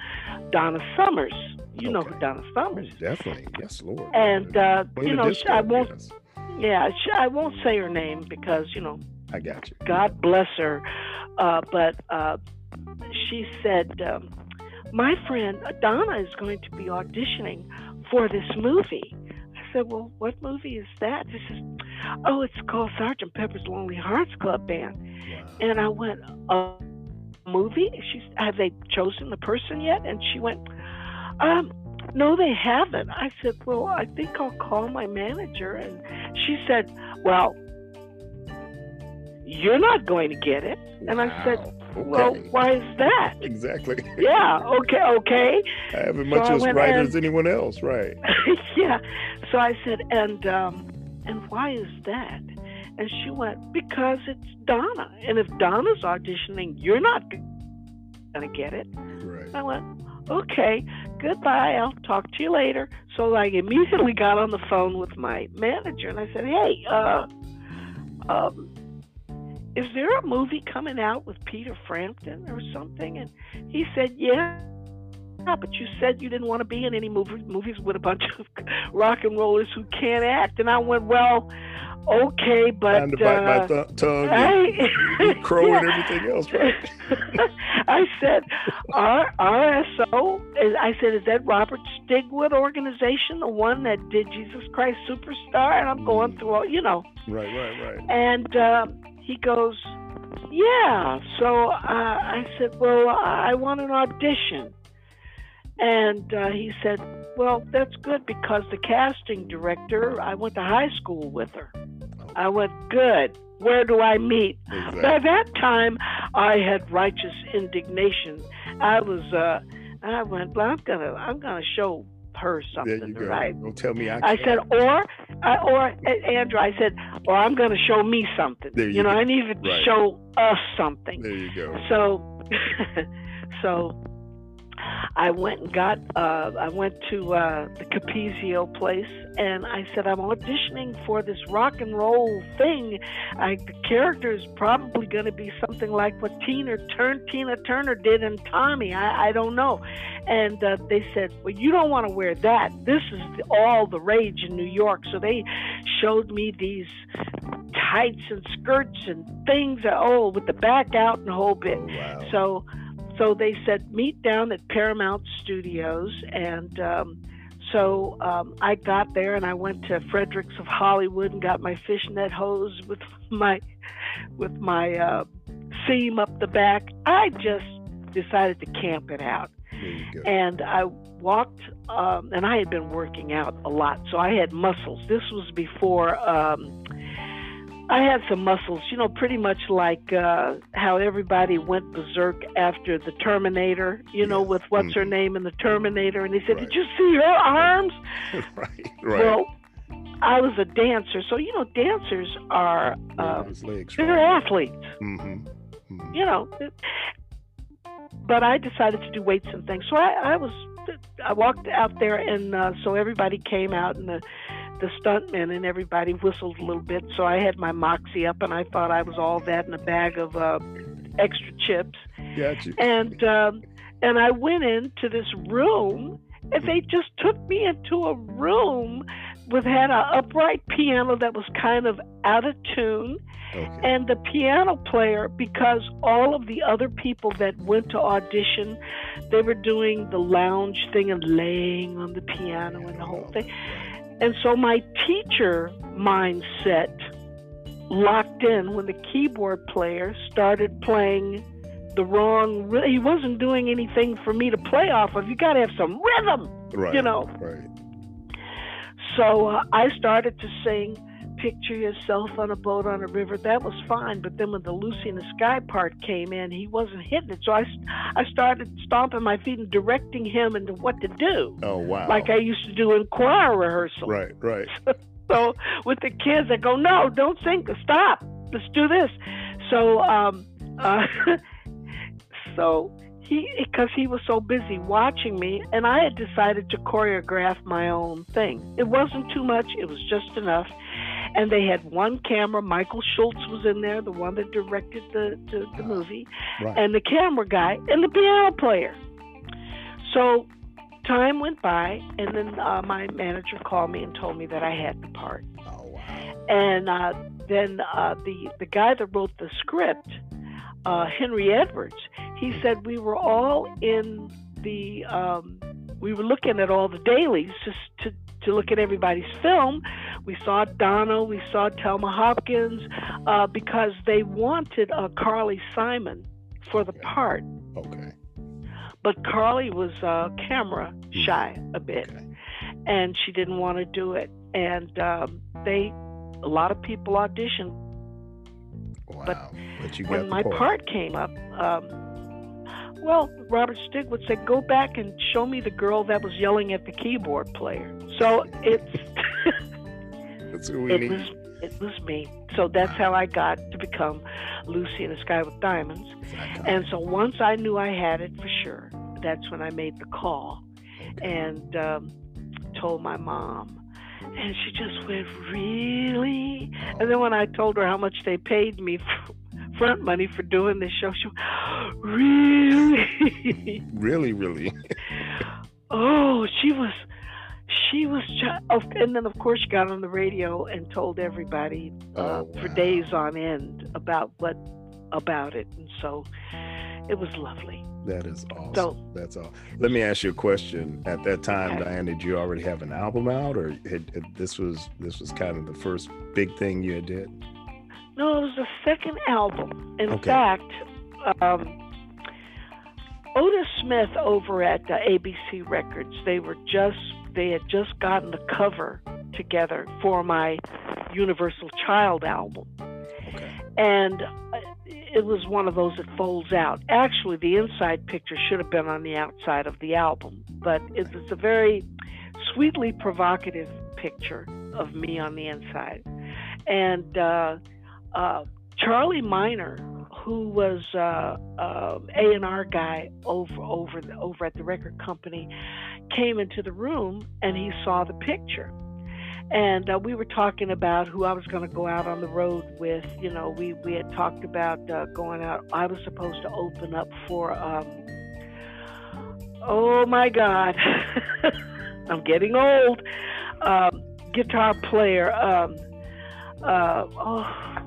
Donna Summers. You know who Okay. Donna Oh, Summers. definitely. Yes, Lord. And uh, you know, disco, I won't. yes. Yeah, sh- I won't say her name because you know, I got you. God bless her. Uh, but uh, she said, um, "My friend Donna is going to be auditioning for this movie." I said, "Well, what movie is that?" She says, "Oh, it's called Sergeant Pepper's Lonely Hearts Club Band." Wow. And I went, "A movie? She's have they chosen the person yet?" And she went, "Um, no, they haven't." I said, "Well, I think I'll call my manager." And she said, "Well, you're not going to get it." And I said. "Well, Okay. why is that?" Exactly. yeah, okay, okay. I have as So much I as right as anyone else, right? yeah. So I said, and um, and why is that? And she went, because it's Donna, and if Donna's auditioning, you're not gonna get it. Right. I went, okay, goodbye. I'll talk to you later. So I immediately got on the phone with my manager, and I said, hey, uh, um. Is there a movie coming out with Peter Frampton or something? And he said, Yeah, yeah, but you said you didn't want to be in any movie, movies with a bunch of rock and rollers who can't act. And I went, well, okay, but Time to bite my uh, th- tongue and I, crow Yeah. and everything else, right? I said, R- RSO. I said, is that Robert Stigwood organization, the one that did Jesus Christ Superstar? And I'm going through all, you know. Right, right, right. And uh, he goes, Yeah. So uh, I said, Well, I want an audition. And uh, he said, Well, that's good because the casting director, I went to high school with her. I went, Good. Where do I meet? Exactly. By that time, I had righteous indignation. I was, uh, I went, well, I'm gonna, I'm gonna show her There something, you go. Don't tell me I I can't. said, or, I, or Andrew, I said, or I'm going to show me something. There you know, go. I needed to Right. show us something. There you go. So, so I went and got, uh, I went to uh, the Capezio place and I said, I'm auditioning for this rock and roll thing. I, the character is probably going to be something like what Tina, Turn, Tina Turner did in Tommy. I, I don't know. And uh, they said, Well, you don't want to wear that. This is the, all the rage in New York. So they showed me these tights and skirts and things, oh, with the back out and whole bit. Wow. So, so they said meet down at Paramount Studios, and um, so um, I got there and I went to Fredericks of Hollywood and got my fishnet hose with my with my uh, seam up the back. I just decided to camp it out, there you go. and I walked. Um, and I had been working out a lot, so I had muscles. This was before. Um, I had some muscles, you know, pretty much like uh, how everybody went berserk after the Terminator, you know, with what's her Mhm. name in the Terminator. And they said, Right. Did you see her arms? right, right. Well, I was a dancer. So, you know, dancers are, his legs. they're athletes, Mm-hmm. mm-hmm. you know. But I decided to do weights and things. So I, I was, I walked out there, and uh, so everybody came out, and the, the stuntmen and everybody whistled a little bit. So I had my moxie up, and I thought I was all that in a bag of uh, extra chips. Got you. And um, and I went into this room, and they just took me into a room with had a upright piano that was kind of out of tune Okay. and the piano player because all of the other people that went to audition they were doing the lounge thing and laying on the piano and the whole thing and so my teacher mindset locked in when the keyboard player started playing the wrong he wasn't doing anything for me to play off of you got to have some rhythm Right. you know. Right. so uh, I started to sing Picture Yourself on a Boat on a River. That was fine. But then when the Lucy in the Sky part came in, he wasn't hitting it. So I, I started stomping my feet and directing him into what to do, Oh wow. like I used to do in choir rehearsal. Right. Right. So with the kids, I go, no, don't sing. Stop. Let's do this. So, um, uh, so he, because he was so busy watching me, and I had decided to choreograph my own thing. It wasn't too much. It was just enough. And they had one camera. Michael Schultz was in there, the one that directed the, the, the movie, Right. and the camera guy, and the piano player. So time went by, and then uh, my manager called me and told me that I had the part. oh wow. And uh, then uh, the the guy that wrote the script, uh, Henry Edwards, he said we were all in the um, we were looking at all the dailies just to to look at everybody's film. We saw Donna, we saw Telma Hopkins, uh, because they wanted uh, Carly Simon for the part. Okay. But Carly was uh, camera shy a bit, Okay. and she didn't want to do it. And um, they, a lot of people auditioned. Wow. But But, you got When my part came up, um, well, Robert Stigwood said, "Go back and show me the girl that was yelling at the keyboard player." So it's That's who we it need. was it was me. So that's how I got to become Lucy in the Sky with Diamonds. And so once I knew I had it for sure, that's when I made the call and um, told my mom. And she just went, Really? And then when I told her how much they paid me for front money for doing this show, she went, Really? really, really. oh, she was. She was, oh, and then of course she got on the radio and told everybody uh, Oh, for days on end about what about it, and so it was lovely. That is awesome. So- That's all. Let me ask you a question. At that time, Okay. Diane, did you already have an album out, or had, had- this was this was kind of the first big thing you had did? No, it was the second album. In Okay. fact, um, Otis Smith over at uh, ABC Records, they were just they had just gotten the cover together for my Universal Child album, Okay. and uh, it was one of those that folds out. Actually, the inside picture should have been on the outside of the album, but it was a very sweetly provocative picture of me on the inside, and. Uh, uh, Charlie Miner, who was uh, uh, A and R guy over over the, over at the record company, came into the room and he saw the picture. And uh, we were talking about who I was going to go out on the road with. You know, we, we had talked about uh, going out. I was supposed to open up for, um, oh my God, I'm getting old. Um, guitar player. Um, uh, oh,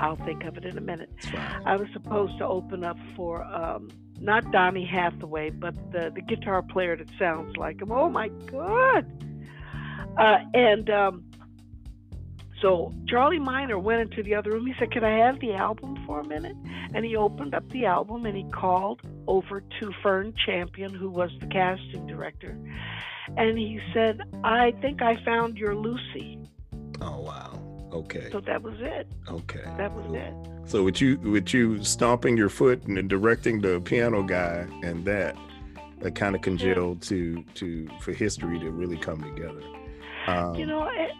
I'll think of it in a minute. Fine. I was supposed to open up for um, not Donny Hathaway, but the the guitar player that sounds like him. Oh my God! Uh, and um, so Charlie Miner went into the other room. He said, "Can I have the album for a minute?" And he opened up the album and he called over to Fern Champion, who was the casting director, and he said, "I think I found your Lucy." Oh wow. Okay. So that was it. Okay. That was it. So with you with you stomping your foot and directing the piano guy and that that kind of congealed to to for history to really come together. Um, You know, it,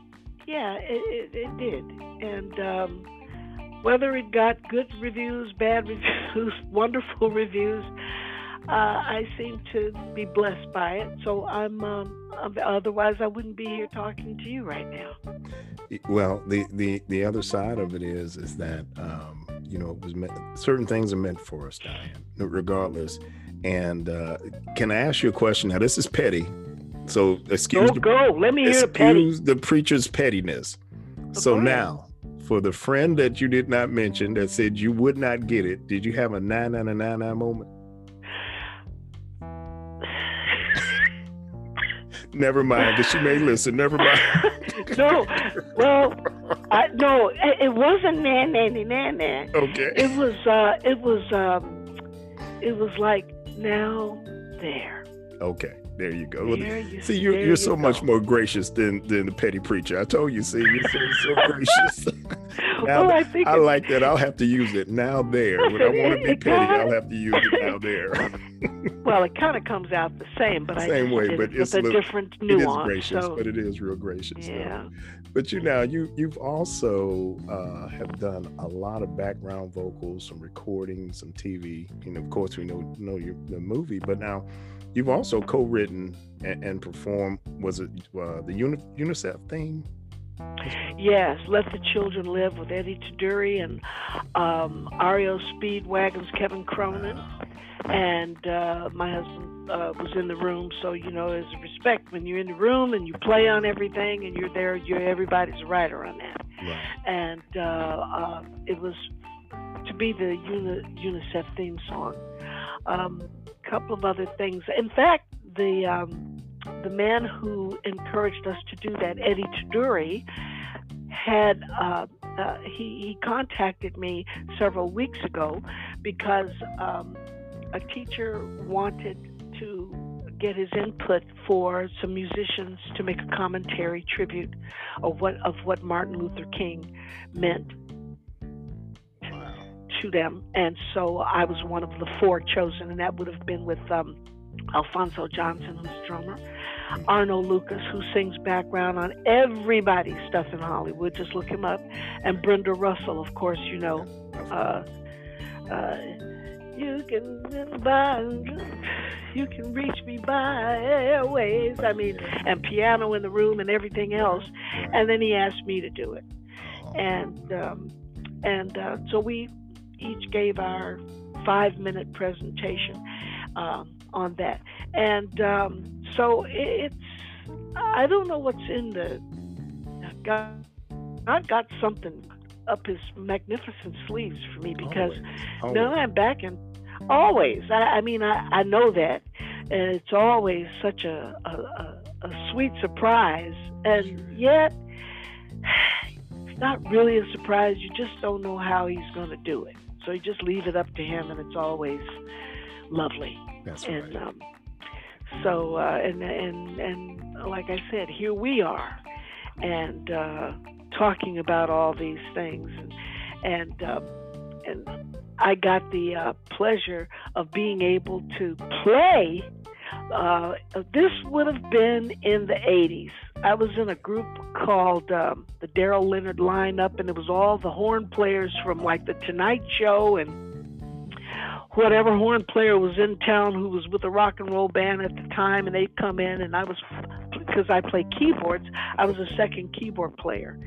yeah, it, it, it did. And um, whether it got good reviews, bad reviews, wonderful reviews, uh, I seem to be blessed by it. So I'm, um, I'm, otherwise I wouldn't be here talking to you right now. Well, the the the other side of it is is that um, you know it was meant, certain things are meant for us, Diane, regardless. And uh, can I ask you a question? Now this is petty, so excuse Go, the go. Let me hear the petty. excuse the preacher's pettiness. So Go now, for the friend that you did not mention that said you would not get it, did you have a nine nine nine nine moment? Never mind, because she may listen. Never mind. no, well, I, no, it, it wasn't man, na na na na. okay. It was, uh, it was, um, it was like now there. Okay. There you go. There you- see, you're you're you so much go. more gracious than than the petty preacher. I told you. See, you're so, so gracious. Now well, I think I like that. I'll have to use it now. There. When I want to be petty, I'll have to use it now. There. Well, it kind of comes out the same, but I Same just way, but it's a little- different It is gracious, so, but it is real gracious. yeah. But you now you you've also uh, have done a lot of background vocals, some recordings, some TV. You know, of course, we know know your the movie, but now you've also co-written and, and performed. Was it uh, the UNICEF theme? Yes, Let the Children Live with Eddie Taduri and um, REO Speedwagon's Kevin Cronin. And uh, my husband uh, was in the room, so you know, as a respect, when you're in the room and you play on everything and you're there, you're everybody's a writer on that. Right. and uh, uh, it was to be the UNICEF theme song. Um, couple of other things. In fact, the um, the man who encouraged us to do that, Eddie Taduri, had uh, uh, he, he contacted me several weeks ago because um, a teacher wanted to get his input for some musicians to make a commentary tribute of what of what Martin Luther King meant to them, and so I was one of the four chosen, and that would have been with um, Alphonso Johnson, who's drummer, Arno Lucas, who sings background on everybody's stuff in Hollywood. Just look him up, and Brenda Russell, of course, you know. Uh, uh, you can you can reach me by airways. I mean, and piano in the room and everything else. And then he asked me to do it, and um, and uh, so we each gave our five minute presentation um, on that. And um, so it's, I don't know what's in the, God, God got something up his magnificent sleeves for me because always. now I'm back and always, I, I mean, I, I know that. And it's always such a, a, a, a sweet surprise. And yet, it's not really a surprise. You just don't know how he's going to do it. So you just leave it up to him, and it's always lovely. That's and, right. Um, so uh, and and and like I said, here we are, and uh, talking about all these things, and and uh, and I got the uh, pleasure of being able to play. Uh, this would have been in the 80s. I was in a group called um, the Daryl Leonard lineup, and it was all the horn players from like the Tonight Show and whatever horn player was in town who was with a rock and roll band at the time, and they'd come in, and I was because I play keyboards, I was a second keyboard player,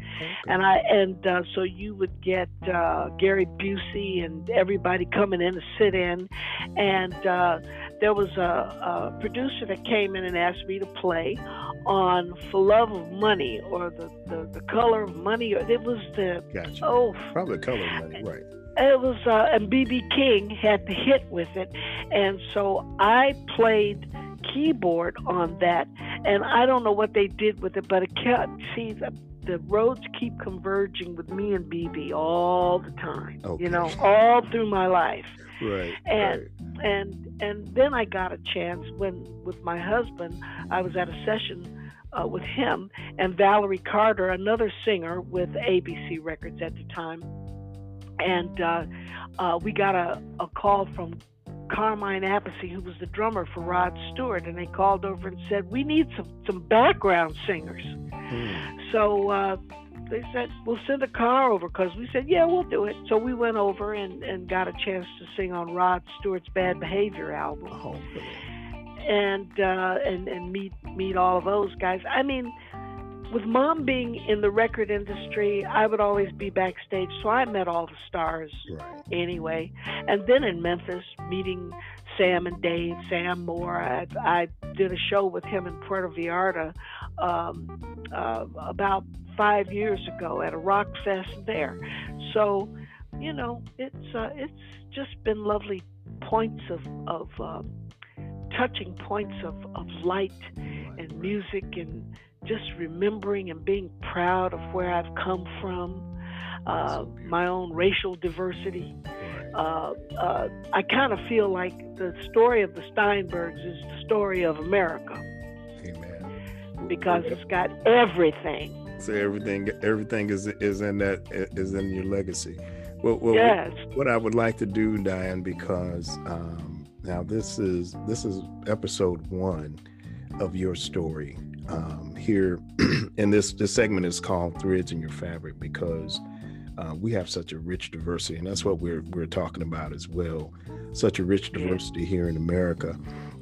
and I and uh, so you would get uh, Gary Busey and everybody coming in to sit in, and uh, there was a, a producer that came in and asked me to play on "For Love of Money" or the the, the color of money, or it was the gotcha. oh. Probably color of money, right. it was uh, and BB King had the hit with it, and so I played keyboard on that, and I don't know what they did with it, but it kept see the the roads keep converging with me and BB all the time, okay. you know, all through my life, right? And right. and and then I got a chance when with my husband, I was at a session. Uh, with him and Valerie Carter, another singer with ABC Records at the time, and uh, uh, we got a, a call from Carmine Appice, who was the drummer for Rod Stewart, and they called over and said, "We need some some background singers." Mm. So uh, they said, "We'll send a car over," because we said, "Yeah, we'll do it." So we went over and, and got a chance to sing on Rod Stewart's Bad Behavior album, oh, and uh, and and meet meet all of those guys. I mean, with mom being in the record industry, I would always be backstage, so I met all the stars right. anyway. And then in Memphis, meeting Sam and Dave, Sam Moore, I, I did a show with him in Puerto Vallarta um, uh, about five years ago at a rock fest there. So, you know, it's uh, it's just been lovely points of of um, touching points of, of light and music and just remembering and being proud of where I've come from, uh, my own racial diversity. Uh, uh, I kind of feel like the story of the Steinbergs is the story of America. Amen. Because it's got everything. So everything, everything is is in that is in your legacy. Well, well yes. what I would like to do, Diane, because um, now this is this is episode one of your story, um, here in this this segment is called threads in your fabric because uh, we have such a rich diversity and that's what we're we're talking about as well. Such a rich diversity here in america.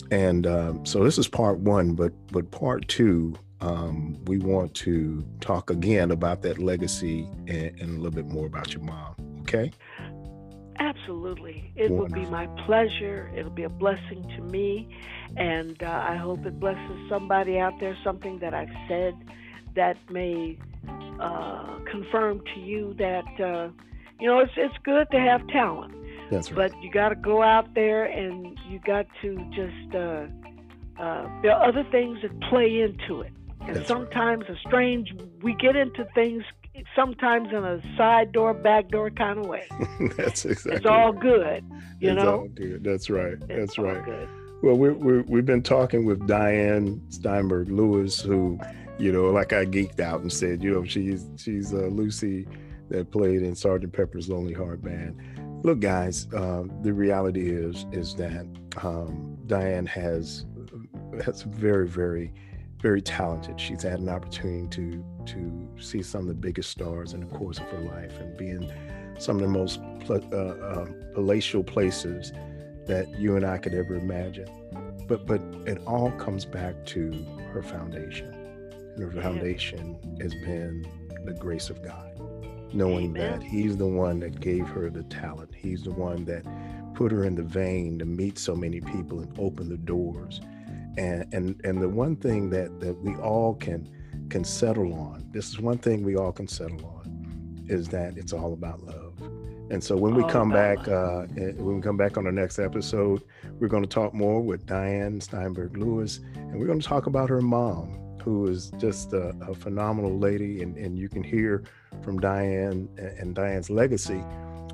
And um, so this is part one but but part two um, we want to talk again about that legacy and, and, a little bit more about your mom okay Absolutely. It will be my pleasure. It'll be a blessing to me. And uh, I hope it blesses somebody out there, something that I've said that may uh, confirm to you that, uh, you know, it's, it's good to have talent. That's right. But you got to go out there and you got to just uh, uh, there are other things that play into it. And That's sometimes a strange, we get into things sometimes in a side door, back door kind of way. That's exactly. It's all good, you It's know. all good. That's right. That's right. Well, we we we've been talking with Diane Steinberg Lewis, who, you know, like I geeked out and said, you know, she's she's uh, Lucy that played in Sergeant Pepper's Lonely Heart Band. Look, guys, um, the reality is is that um, Diane has has very very very talented. She's had an opportunity to to see some of the biggest stars in the course of her life and be in some of the most uh, uh, palatial places that you and I could ever imagine. But but it all comes back to her foundation. And her Yeah. foundation has been the grace of God. Knowing Amen. that He's the one that gave her the talent. He's the one that put her in the vein to meet so many people and open the doors. And and and the one thing that that we all can can settle on, this is one thing we all can settle on, is that it's all about love. And so when we All come back, uh, eh, when we come back on the next episode, we're going to talk more with Diane Steinberg Lewis, and we're going to talk about her mom, who is just a, a phenomenal lady. And, and you can hear from Diane and, and Diane's legacy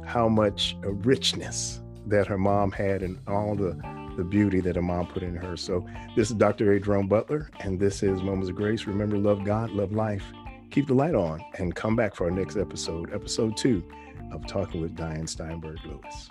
how much uh, richness that her mom had and all the, the beauty that her mom put in her. So this is Dr. Adrone Butler, and this is Moments of Grace. Remember, love God, love life, keep the light on, and come back for our next episode, episode two of Talking with Diane Steinberg Lewis.